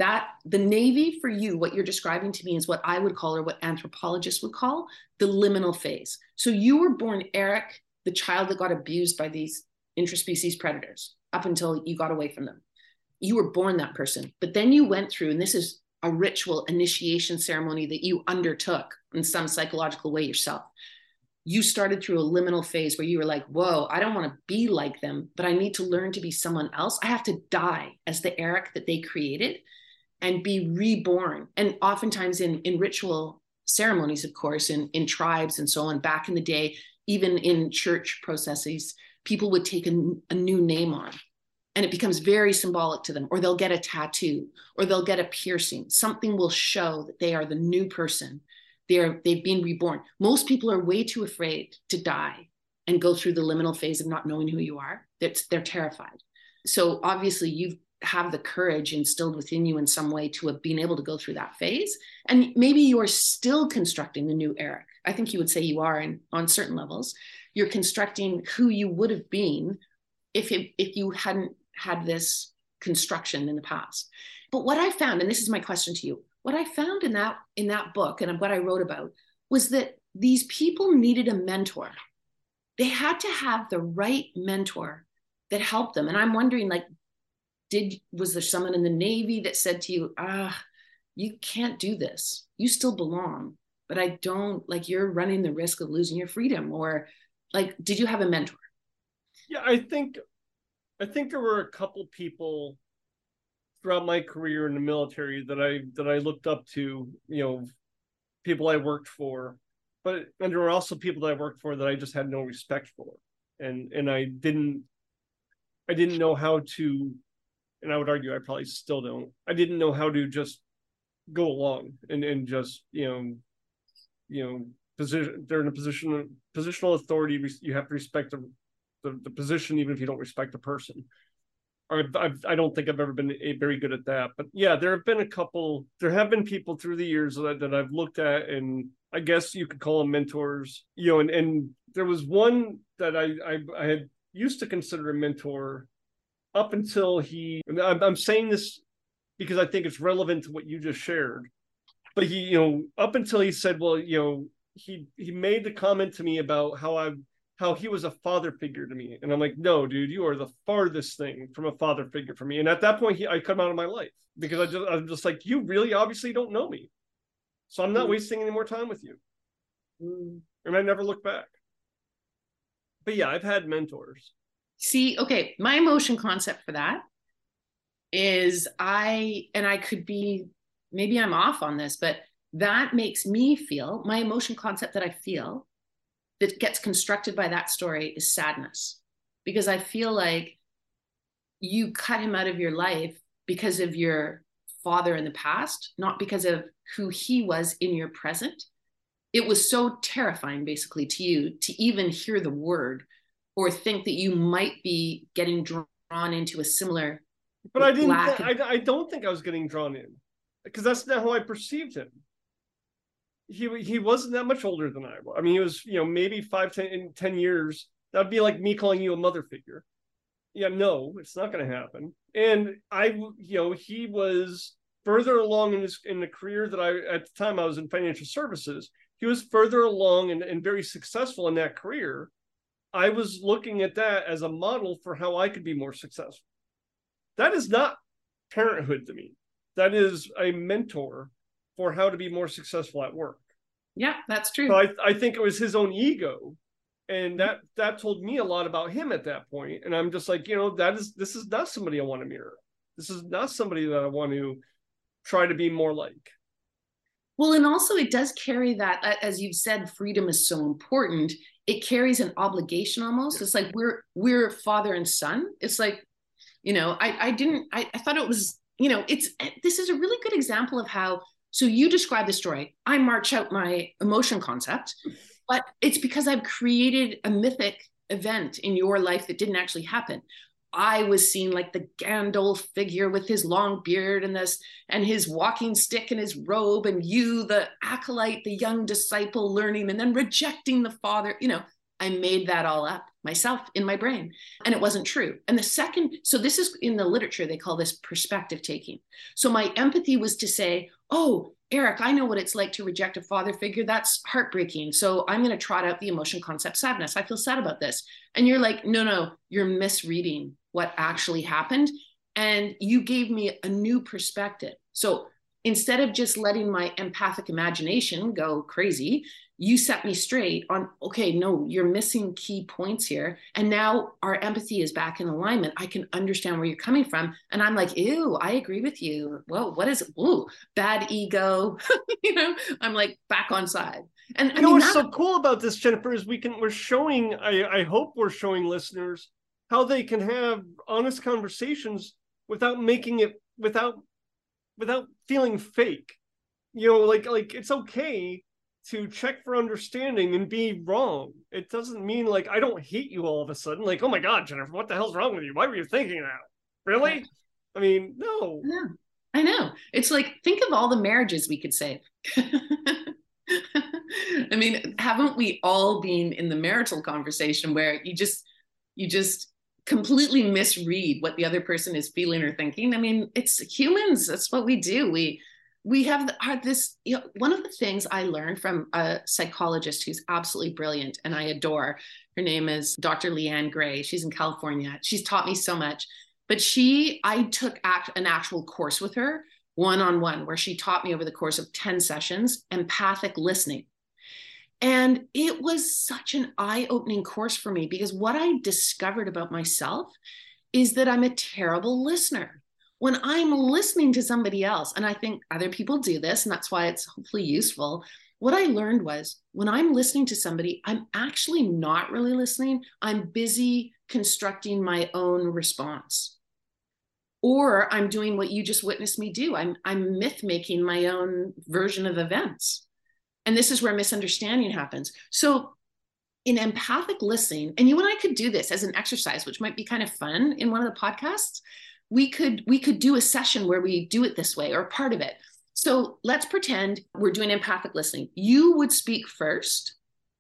that the Navy for you, what you're describing to me is what I would call, or what anthropologists would call, the liminal phase. So you were born Eric, the child that got abused by these interspecies predators, up until you got away from them you were born that person, but then you went through, and this is a ritual initiation ceremony that you undertook in some psychological way yourself. You started through a liminal phase where you were like, whoa, I don't want to be like them, but I need to learn to be someone else. I have to die as the Eric that they created and be reborn. And oftentimes in, in ritual ceremonies, of course, in, in tribes and so on, back in the day, even in church processes, people would take a, a new name on and it becomes very symbolic to them or they'll get a tattoo or they'll get a piercing. Something will show that they are the new person. They're they've been reborn. Most people are way too afraid to die and go through the liminal phase of not knowing who you are. They're, they're terrified. So obviously you have the courage instilled within you in some way to have been able to go through that phase and maybe you're still constructing the new eric i think you would say you are in, on certain levels you're constructing who you would have been if it, if you hadn't had this construction in the past. But what I found, and this is my question to you, what I found in that in that book and what I wrote about was that these people needed a mentor. They had to have the right mentor that helped them. And I'm wondering, like, did was there someone in the Navy that said to you, ah, you can't do this. You still belong, but I don't like you're running the risk of losing your freedom. Or like, did you have a mentor? Yeah, I think I think there were a couple people throughout my career in the military that I that I looked up to, you know, people I worked for, but and there were also people that I worked for that I just had no respect for, and and I didn't I didn't know how to, and I would argue I probably still don't. I didn't know how to just go along and and just you know, you know, position. They're in a position of positional authority. You have to respect them the, the position, even if you don't respect the person. I've, I don't think I've ever been a, very good at that. But yeah, there have been a couple. There have been people through the years that, that I've looked at, and I guess you could call them mentors. You know, and and there was one that I I, I had used to consider a mentor up until he. I'm, I'm saying this because I think it's relevant to what you just shared. But he, you know, up until he said, well, you know, he he made the comment to me about how I've how he was a father figure to me. And I'm like, no, dude, you are the farthest thing from a father figure for me. And at that point, he, I come out of my life because I just, I'm just like, you really obviously don't know me. So I'm not mm. wasting any more time with you. Mm. And I never look back. But yeah, I've had mentors. See, okay, my emotion concept for that is I, and I could be, maybe I'm off on this, but that makes me feel my emotion concept that I feel that gets constructed by that story is sadness because I feel like you cut him out of your life because of your father in the past, not because of who he was in your present. It was so terrifying, basically, to you to even hear the word or think that you might be getting drawn into a similar. But I didn't. Th- I, I don't think I was getting drawn in because that's not how I perceived him. He he wasn't that much older than I was. I mean, he was you know maybe five ten, 10 years. That'd be like me calling you a mother figure yeah, no, it's not going to happen. And I, you know, he was further along in his in the career that I at the time I was in financial services. He was further along and, and very successful in that career. I was looking at that as a model for how I could be more successful. That is not parenthood to me. That is a mentor for how to be more successful at work. Yeah, that's true. So I, I think it was his own ego and that mm-hmm. that told me a lot about him at that point. point and i'm just like you know that is this is not somebody i want to mirror this is not somebody that i want to try to be more like well and also it does carry that as you've said freedom is so important. It carries an obligation almost. It's like we're we're father and son. It's like you know i i didn't i, I thought it was you know it's eh, this is a really good example of how so you describe the story. I march out my emotion concept but it's because I've created a mythic event in your life that didn't actually happen. I was seen like the Gandalf figure with his long beard and this and his walking stick and his robe, and you, the acolyte, the young disciple, learning and then rejecting the father. You know, I made that all up myself in my brain, and it wasn't true. And the second, so this is in the literature, they call this perspective taking. So my empathy was to say, oh, Eric, I know what it's like to reject a father figure. That's heartbreaking. So I'm going to trot out the emotion concept sadness. I feel sad about this. And you're like, no, no, you're misreading what actually happened. And you gave me a new perspective. So instead of just letting my empathic imagination go crazy, you set me straight on okay no you're missing key points here. And now our empathy is back in alignment. I can understand where you're coming from. And i'm like ew i agree with you. Well what is ooh bad ego. [LAUGHS] You know i'm like back on side. And you I know mean, what's that... so cool about this jennifer is we can we're showing i i hope we're showing listeners how they can have honest conversations without making it without without feeling fake you know like like it's okay to check for understanding and be wrong. It doesn't mean like I don't hate you all of a sudden. Like, oh my god, Jennifer, what the hell's wrong with you? Why were you thinking that? Really? I mean, no. No. I know. It's like think of all the marriages we could save. [LAUGHS] I mean, haven't we all been in the marital conversation where you just you just completely misread what the other person is feeling or thinking? I mean, it's humans. That's what we do. We we have had this you know, one of the things i learned from a psychologist who's absolutely brilliant and i adore her name is dr Lee-Anne Gray she's in california she's taught me so much but she i took act, an actual course with her one-on-one where she taught me over the course of 10 sessions empathic listening and it was such an eye-opening course for me because what i discovered about myself is that i'm a terrible listener when I'm listening to somebody else, and I think other people do this, and that's why it's hopefully useful. What I learned was when I'm listening to somebody, I'm actually not really listening. I'm busy constructing my own response. Or I'm doing what you just witnessed me do. I'm, I'm myth making my own version of events. And this is where misunderstanding happens. So in empathic listening, and you and I could do this as an exercise, which might be kind of fun in one of the podcasts we could we could do a session where we do it this way or part of it. So let's pretend we're doing empathic listening. You would speak first.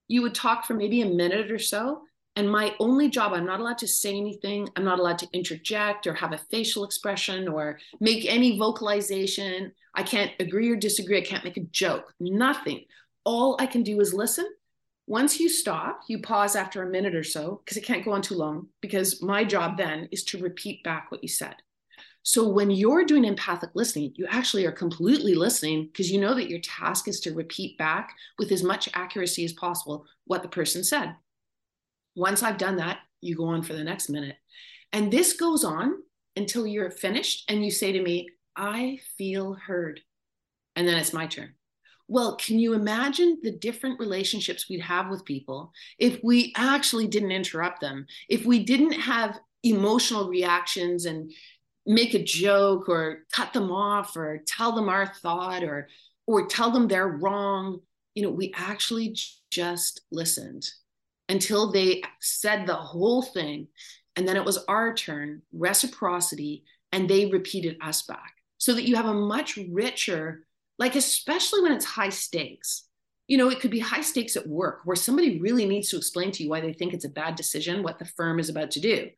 You would talk for maybe a minute or so. And my only job i'm not allowed to say anything. I'm not allowed to interject or have a facial expression or make any vocalization i can't agree or disagree i can't make a joke nothing all i can do is listen once you stop, you pause after a minute or so because it can't go on too long. Because my job then is to repeat back what you said. So when you're doing empathic listening, you actually are completely listening because you know that your task is to repeat back with as much accuracy as possible what the person said. Once I've done that, you go on for the next minute. And this goes on until you're finished and you say to me, I feel heard. And then it's my turn. Well, can you imagine the different relationships we'd have with people if we actually didn't interrupt them? If we didn't have emotional reactions and make a joke or cut them off or tell them our thought or or tell them they're wrong you know we actually just listened until they said the whole thing and then it was our turn reciprocity and they repeated us back so that you have a much richer like especially when it's high stakes. You know it could be high stakes at work where somebody really needs to explain to you why they think it's a bad decision what the firm is about to do.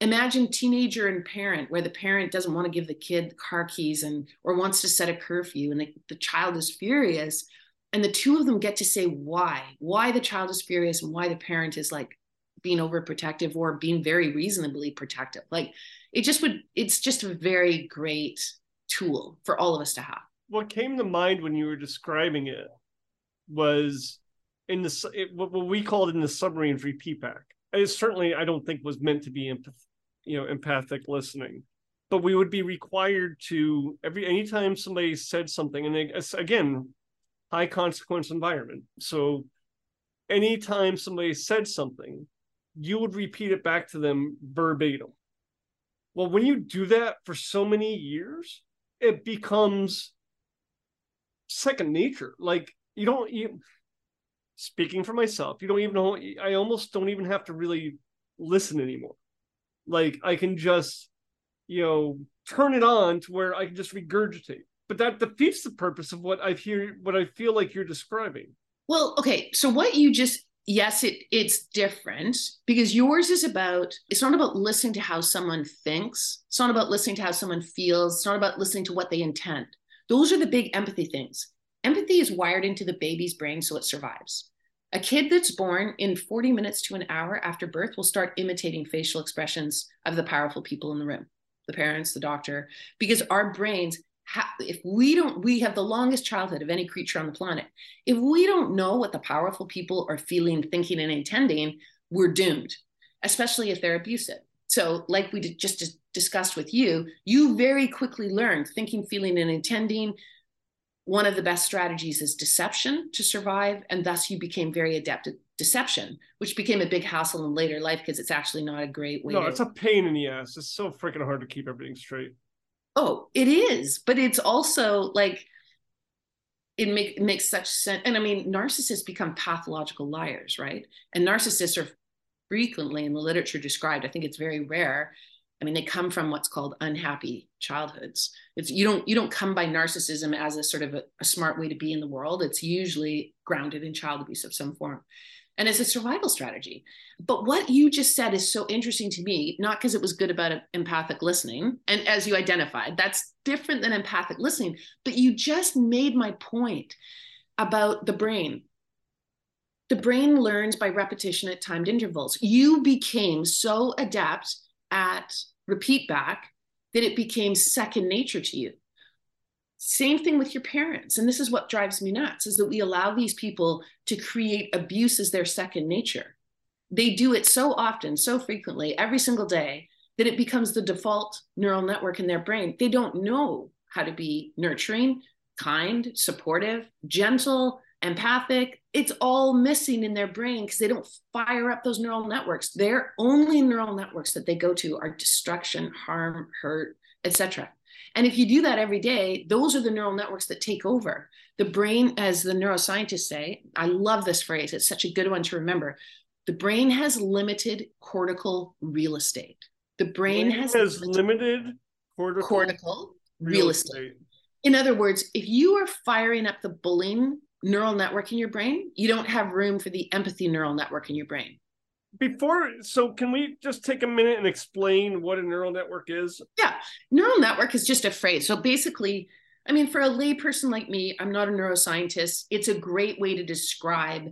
Imagine teenager and parent where the parent doesn't want to give the kid the car keys and or wants to set a curfew and the, the child is furious and the two of them get to say why why the child is furious and why the parent is like being overprotective or being very reasonably protective. Like it just would it's just a very great tool for all of us to have. What came to mind when you were describing it was in the it, what we called in the submarine repeat back it certainly i don't think was meant to be empath- you know empathic listening but we would be required to every anytime somebody said something and they, again high consequence environment. So anytime somebody said something you would repeat it back to them verbatim. Well when you do that for so many years it becomes second nature like you don't you speaking for myself you don't even know i almost don't even have to really listen anymore like I can just, you know, turn it on to where I can just regurgitate. But that defeats the purpose of what I hear, what I feel like you're describing. Well, okay. So what you just yes, it it's different because yours is about it's not about listening to how someone thinks. It's not about listening to how someone feels. It's not about listening to what they intend. Those are the big empathy things. Empathy is wired into the baby's brain so it survives. A kid that's born in 40 minutes to an hour after birth will start imitating facial expressions of the powerful people in the room, the parents, the doctor, because our brains, if we don't, we have the longest childhood of any creature on the planet. If we don't know what the powerful people are feeling, thinking, and intending, we're doomed, especially if they're abusive. So, like we just discussed with you, you very quickly learned thinking, feeling, and intending one of the best strategies is deception to survive and thus you became very adept at deception which became a big hassle in later life because it's actually not a great way no to... it's a pain in the ass it's so freaking hard to keep everything straight oh it is but it's also like it, make, it makes such sense and i mean narcissists become pathological liars right and narcissists are frequently in the literature described i think it's very rare I mean, they come from what's called unhappy childhoods. It's you don't you don't come by narcissism as a sort of a, a, smart way to be in the world. It's usually grounded in child abuse of some form, and as a survival strategy. But what you just said is so interesting to me, not because it was good about empathic listening, and as you identified, that's different than empathic listening. But you just made my point about the brain. The brain learns by repetition at timed intervals. You became so adept at repeat back that it became second nature to you. Same thing with your parents. And this is what drives me nuts is that we allow these people to create abuse as their second nature. They do it so often, so frequently, every single day that it becomes the default neural network in their brain. They don't know how to be nurturing, kind, supportive, gentle, empathic, it's all missing in their brain because they don't fire up those neural networks. Their only neural networks that they go to are destruction, harm, hurt, etc. And if you do that every day, those are the neural networks that take over. The brain, as the neuroscientists say, I love this phrase, it's such a good one to remember. The brain has limited cortical real estate. The brain, brain has, has limited, cortical, cortical real, real estate. estate. In other words, if you are firing up the bullying neural network in your brain, you don't have room for the empathy neural network in your brain. Before, so can we just take a minute and explain what a neural network is? Yeah, neural network is just a phrase. So basically, I mean, for a layperson like me, I'm not a neuroscientist. It's a great way to describe,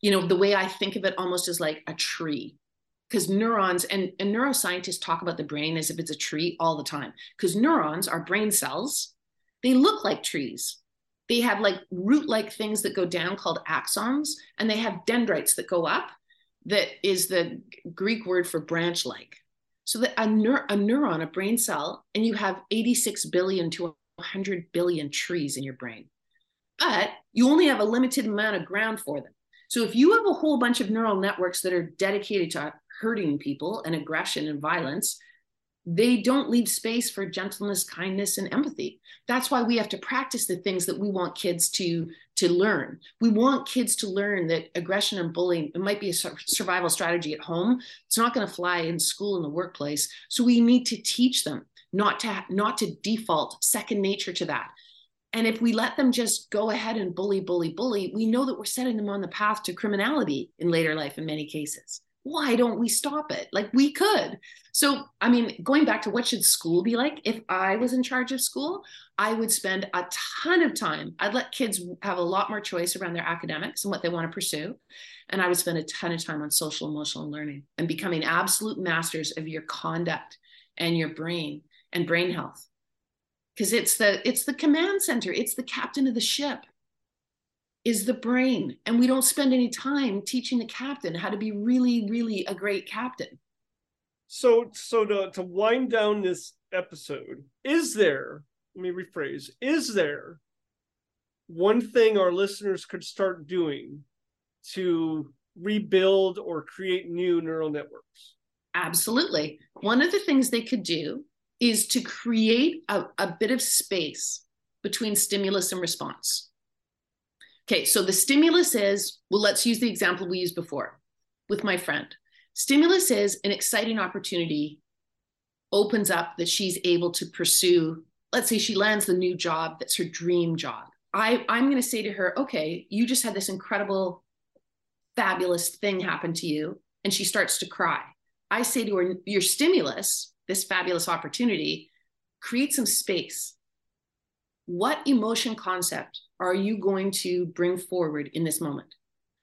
you know, the way I think of it almost as like a tree. Because neurons and, and neuroscientists talk about the brain as if it's a tree all the time. Because neurons are brain cells, they look like trees they have like root like things that go down called axons, and they have dendrites that go up, that is the Greek word for branch like. So that a, neur- a neuron, a brain cell, and you have 86 billion to 100 billion trees in your brain. but you only have a limited amount of ground for them. So if you have a whole bunch of neural networks that are dedicated to hurting people and aggression and violence, they don't leave space for gentleness, kindness, and empathy. That's why we have to practice the things that we want kids to, to learn. We want kids to learn that aggression and bullying, it might be a survival strategy at home. It's not going to fly in school in the workplace. So we need to teach them not to not to default second nature to that. And if we let them just go ahead and bully, bully, bully, we know that we're setting them on the path to criminality in later life in many cases why don't we stop it? Like we could. So, I mean, going back to what should school be like? If I was in charge of school, I would spend a ton of time. I'd let kids have a lot more choice around their academics and what they want to pursue. And I would spend a ton of time on social emotional learning and becoming absolute masters of your conduct and your brain and brain health. Because it's the it's the command center, it's the captain of the ship is the brain. And we don't spend any time teaching the captain how to be really, really a great captain. So, so to, to wind down this episode, is there, let me rephrase, is there one thing our listeners could start doing to rebuild or create new neural networks? Absolutely. One of the things they could do is to create a, a bit of space between stimulus and response. Okay, so the stimulus is, well, let's use the example we used before with my friend. Stimulus is an exciting opportunity opens up that she's able to pursue. Let's say she lands the new job that's her dream job. I, I'm going to say to her, okay, you just had this incredible, fabulous thing happen to you. And she starts to cry. I say to her, your stimulus, this fabulous opportunity, create some space. What emotion concept are you going to bring forward in this moment?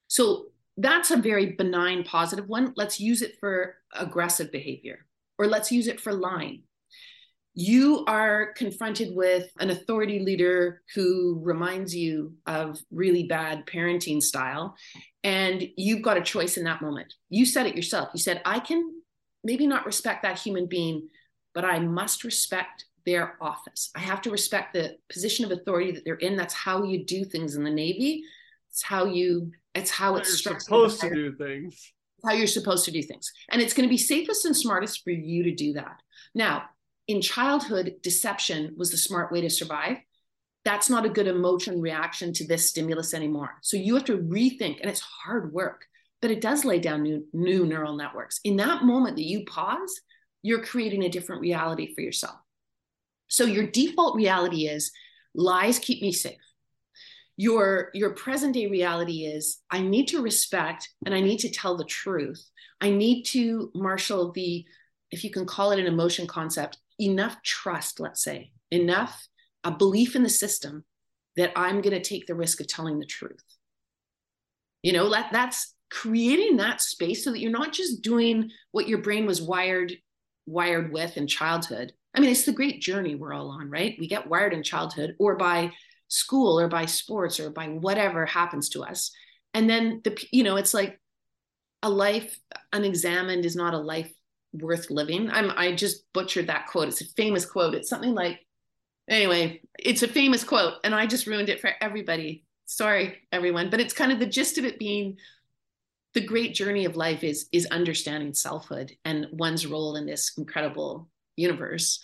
So that's a very benign, positive one. Let's use it for aggressive behavior, or let's use it for lying. You are confronted with an authority leader who reminds you of really bad parenting style, and you've got a choice in that moment. You said it yourself. You said, I can maybe not respect that human being, but I must respect their office. I have to respect the position of authority that they're in. That's how you do things in the Navy. It's how you. It's how it's supposed to do things. How you're supposed to do things, and it's going to be safest and smartest for you to do that. Now, in childhood, deception was the smart way to survive. That's not a good emotion reaction to this stimulus anymore. So you have to rethink, and it's hard work, but it does lay down new, new neural networks. In that moment that you pause, you're creating a different reality for yourself. So your default reality is lies keep me safe. Your your present day reality is I need to respect and I need to tell the truth. I need to marshal the if you can call it an emotion concept, enough trust, let's say, enough a belief in the system that I'm going to take the risk of telling the truth. You know, that that's creating that space so that you're not just doing what your brain was wired wired with in childhood I mean, it's the great journey we're all on, right? We get wired in childhood or by school or by sports or by whatever happens to us. And then the you know, it's like a life unexamined is not a life worth living. I'm I just butchered that quote. It's a famous quote. It's something like anyway, it's a famous quote and I just ruined it for everybody. Sorry everyone, but it's kind of the gist of it being the great journey of life is is understanding selfhood and one's role in this incredible universe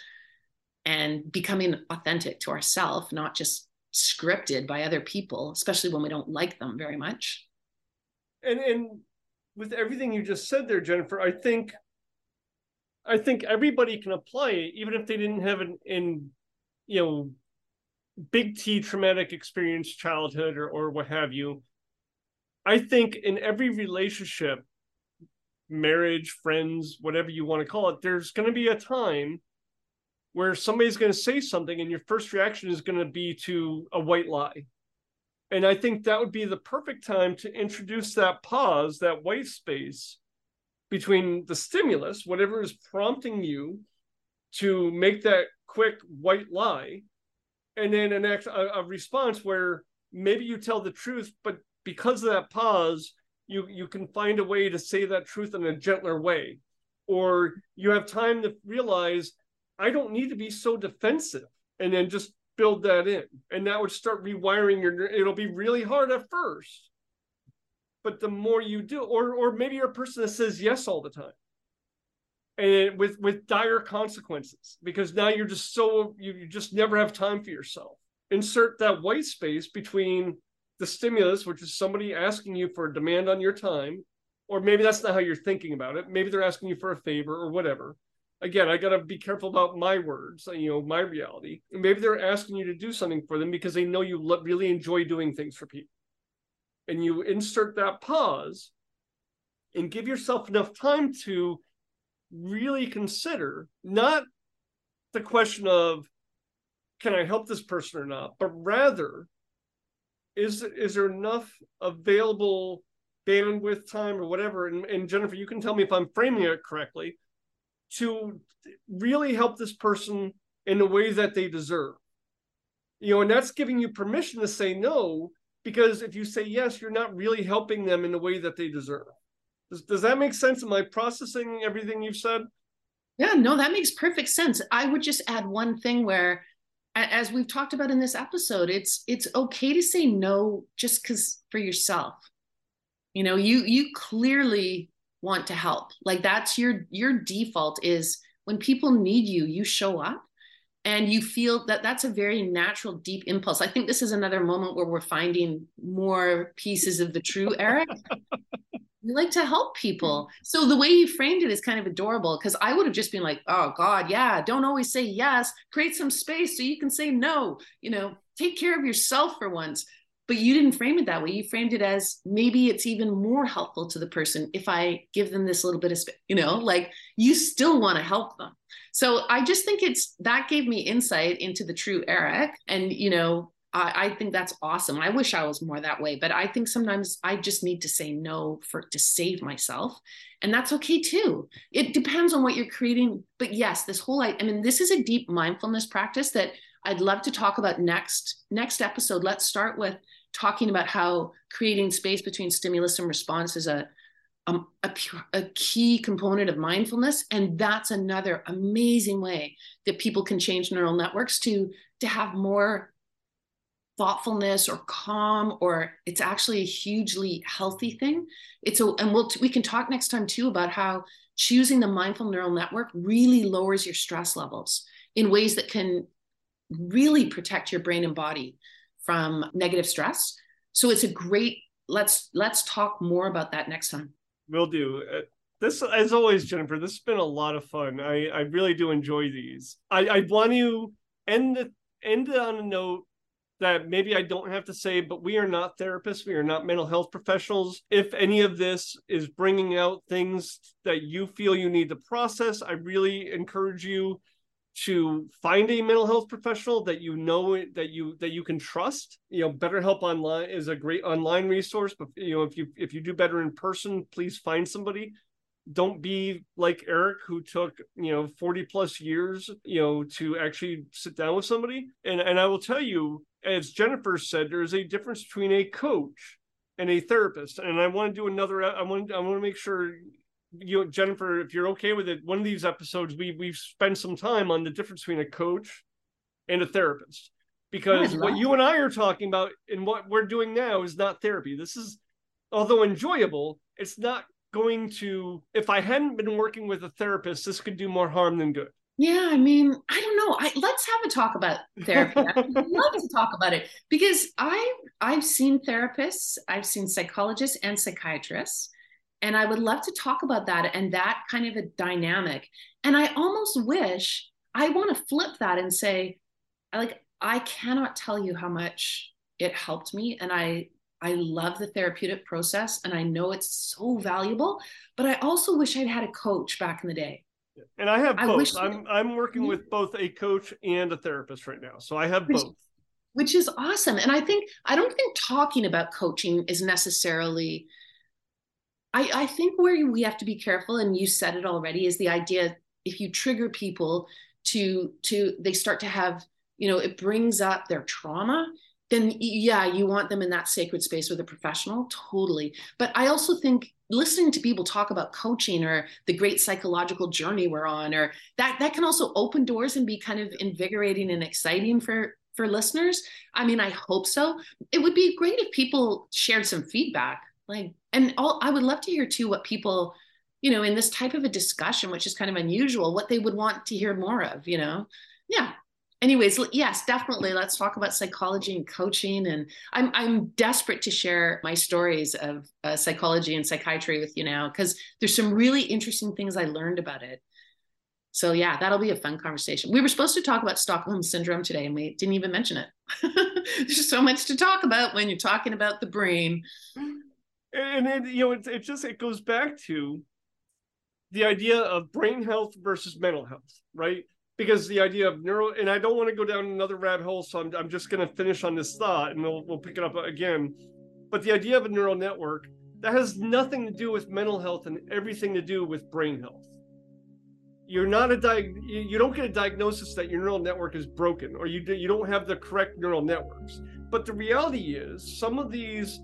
and becoming authentic to ourselves, not just scripted by other people, especially when we don't like them very much. And and with everything you just said there, Jennifer, I think I think everybody can apply it, even if they didn't have an in you know big T traumatic experience childhood or or what have you. I think in every relationship, marriage, friends, whatever you want to call it, there's going to be a time where somebody's going to say something and your first reaction is going to be to a white lie. And I think that would be the perfect time to introduce that pause, that white space between the stimulus, whatever is prompting you to make that quick white lie, and then an act, a, a response where maybe you tell the truth, but because of that pause, you you can find a way to say that truth in a gentler way. Or you have time to realize i don't need to be so defensive and then just build that in. And that would start rewiring your it'll be really hard at first. But the more you do or or maybe you're a person that says yes all the time. And with with dire consequences because now you're just so you, you just never have time for yourself. Insert that white space between the stimulus which is somebody asking you for a demand on your time or maybe that's not how you're thinking about it. Maybe they're asking you for a favor or whatever. Again i got to be careful about my words uh, you know my reality. Maybe they're asking you to do something for them because they know you really enjoy doing things for people. And you insert that pause and give yourself enough time to really consider not the question of can I help this person or not, but rather is is there enough available bandwidth time or whatever and, and jennifer you can tell me if i'm framing it correctly to really help this person in the way that they deserve you know and that's giving you permission to say no because if you say yes you're not really helping them in the way that they deserve does, does that make sense? Am I processing everything you've said? Yeah, no, that makes perfect sense. I would just add one thing where as we've talked about in this episode, it's it's okay to say no just because for yourself. You know, you you clearly want to help. Like that's your your default is when people need you, you show up and you feel that that's a very natural deep impulse i think this is another moment where we're finding more pieces of the true eric [LAUGHS] we like to help people. Mm-hmm. So the way you framed it is kind of adorable because I would have just been like, oh God, yeah, don't always say yes. Create some space so you can say no. You know, take care of yourself for once. But you didn't frame it that way. You framed it as maybe it's even more helpful to the person if I give them this little bit of space, you know, like you still want to help them. So I just think it's that gave me insight into the true Eric. And, you know, I, I think that's awesome. I wish I was more that way, but I think sometimes I just need to say no for to save myself. And that's okay too. It depends on what you're creating. But yes, this whole I, I mean, this is a deep mindfulness practice that I'd love to talk about next next episode. Let's start with talking about how creating space between stimulus and response is a um, a, a, key component of mindfulness and that's another amazing way that people can change neural networks to to have more thoughtfulness or calm or it's actually a hugely healthy thing. It's a and we'll we can talk next time too about how choosing the mindful neural network really lowers your stress levels in ways that can really protect your brain and body from negative stress. So it's a great let's let's talk more about that next time. We'll do. Uh, this as always jennifer this has been a lot of fun. I i really do enjoy these. I i want to end the end on a note that maybe I don't have to say, but we are not therapists. We are not mental health professionals. If any of this is bringing out things that you feel you need to process, I really encourage you to find a mental health professional that you know that you that you can trust you know betterhelp online is a great online resource but you know if you if you do better in person please find somebody don't be like Eric who took, you know, 40 plus years, you know, to actually sit down with somebody. And and I will tell you, as Jennifer said, there is a difference between a coach and a therapist. And I want to do another I want I want to make sure you Jennifer, if you're okay with it, one of these episodes we we've spent some time on the difference between a coach and a therapist. Because what you and I are talking about and what we're doing now is not therapy. This is although enjoyable, it's not going to if i hadn't been working with a therapist this could do more harm than good yeah i mean i don't know I, let's have a talk about therapy i would [LAUGHS] love to talk about it because i i've seen therapists i've seen psychologists and psychiatrists and i would love to talk about that and that kind of a dynamic and i almost wish i want to flip that and say like i cannot tell you how much it helped me and i I love the therapeutic process and I know it's so valuable, but I also wish I'd had a coach back in the day. And I have both. I I'm I'm working with both a coach and a therapist right now. So I have which, both. Which is awesome. And I think I don't think talking about coaching is necessarily I, I think where we have to be careful, and you said it already, is the idea if you trigger people to to they start to have, you know, it brings up their trauma then yeah, you want them in that sacred space with a professional, totally. But I also think listening to people talk about coaching or the great psychological journey we're on, or that that can also open doors and be kind of invigorating and exciting for for listeners? I mean, I hope so. It would be great if people shared some feedback. Like, and all, I would love to hear too what people, you know, in this type of a discussion, which is kind of unusual, what they would want to hear more of, you know? Yeah. Anyways, yes, definitely. Let's talk about psychology and coaching. And I'm I'm desperate to share my stories of uh, psychology and psychiatry with you now because there's some really interesting things I learned about it so yeah, that'll be a fun conversation. We were supposed to talk about Stockholm syndrome today, and we didn't even mention it. [LAUGHS] There's so much to talk about when you're talking about the brain. And then you know, it, it just it goes back to the idea of brain health versus mental health, right? Because the idea of neuro, and I don't want to go down another rabbit hole, so I'm I'm just going to finish on this thought, and we'll we'll pick it up again. But the idea of a neural network that has nothing to do with mental health and everything to do with brain health you're not a diag- you don't get a diagnosis that your neural network is broken or you do, you don't have the correct neural networks but the reality is some of these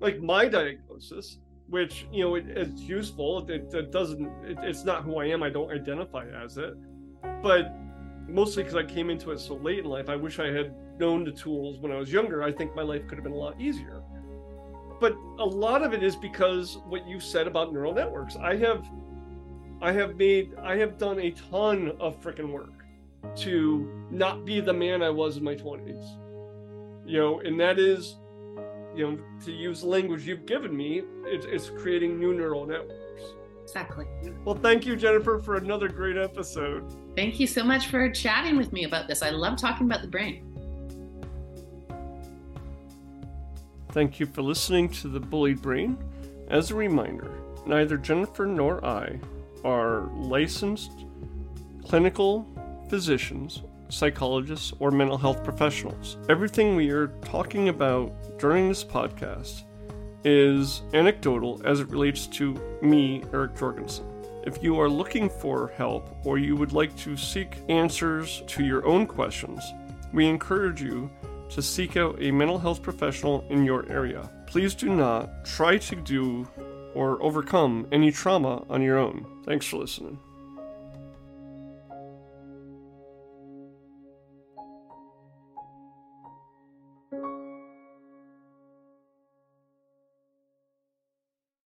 like my diagnosis which you know it, it's useful it, it doesn't it, it's not who i am i don't identify as it but mostly because i came into it so late in life i wish i had known the tools when i was younger i think my life could have been a lot easier but a lot of it is because what you said about neural networks i have I have made, I have done a ton of freaking work to not be the man I was in my 20s. You know, and that is, you know, to use the language you've given me, it's, it's creating new neural networks. Exactly. Well, thank you, Jennifer, for another great episode. Thank you so much for chatting with me about this. I love talking about the brain. Thank you for listening to The Bullied Brain. As a reminder, neither Jennifer nor I are licensed clinical physicians, psychologists, or mental health professionals. Everything we are talking about during this podcast is anecdotal as it relates to me, Eric Jorgensen. If you are looking for help or you would like to seek answers to your own questions, we encourage you to seek out a mental health professional in your area. Please do not try to do or overcome any trauma on your own. Thanks for listening.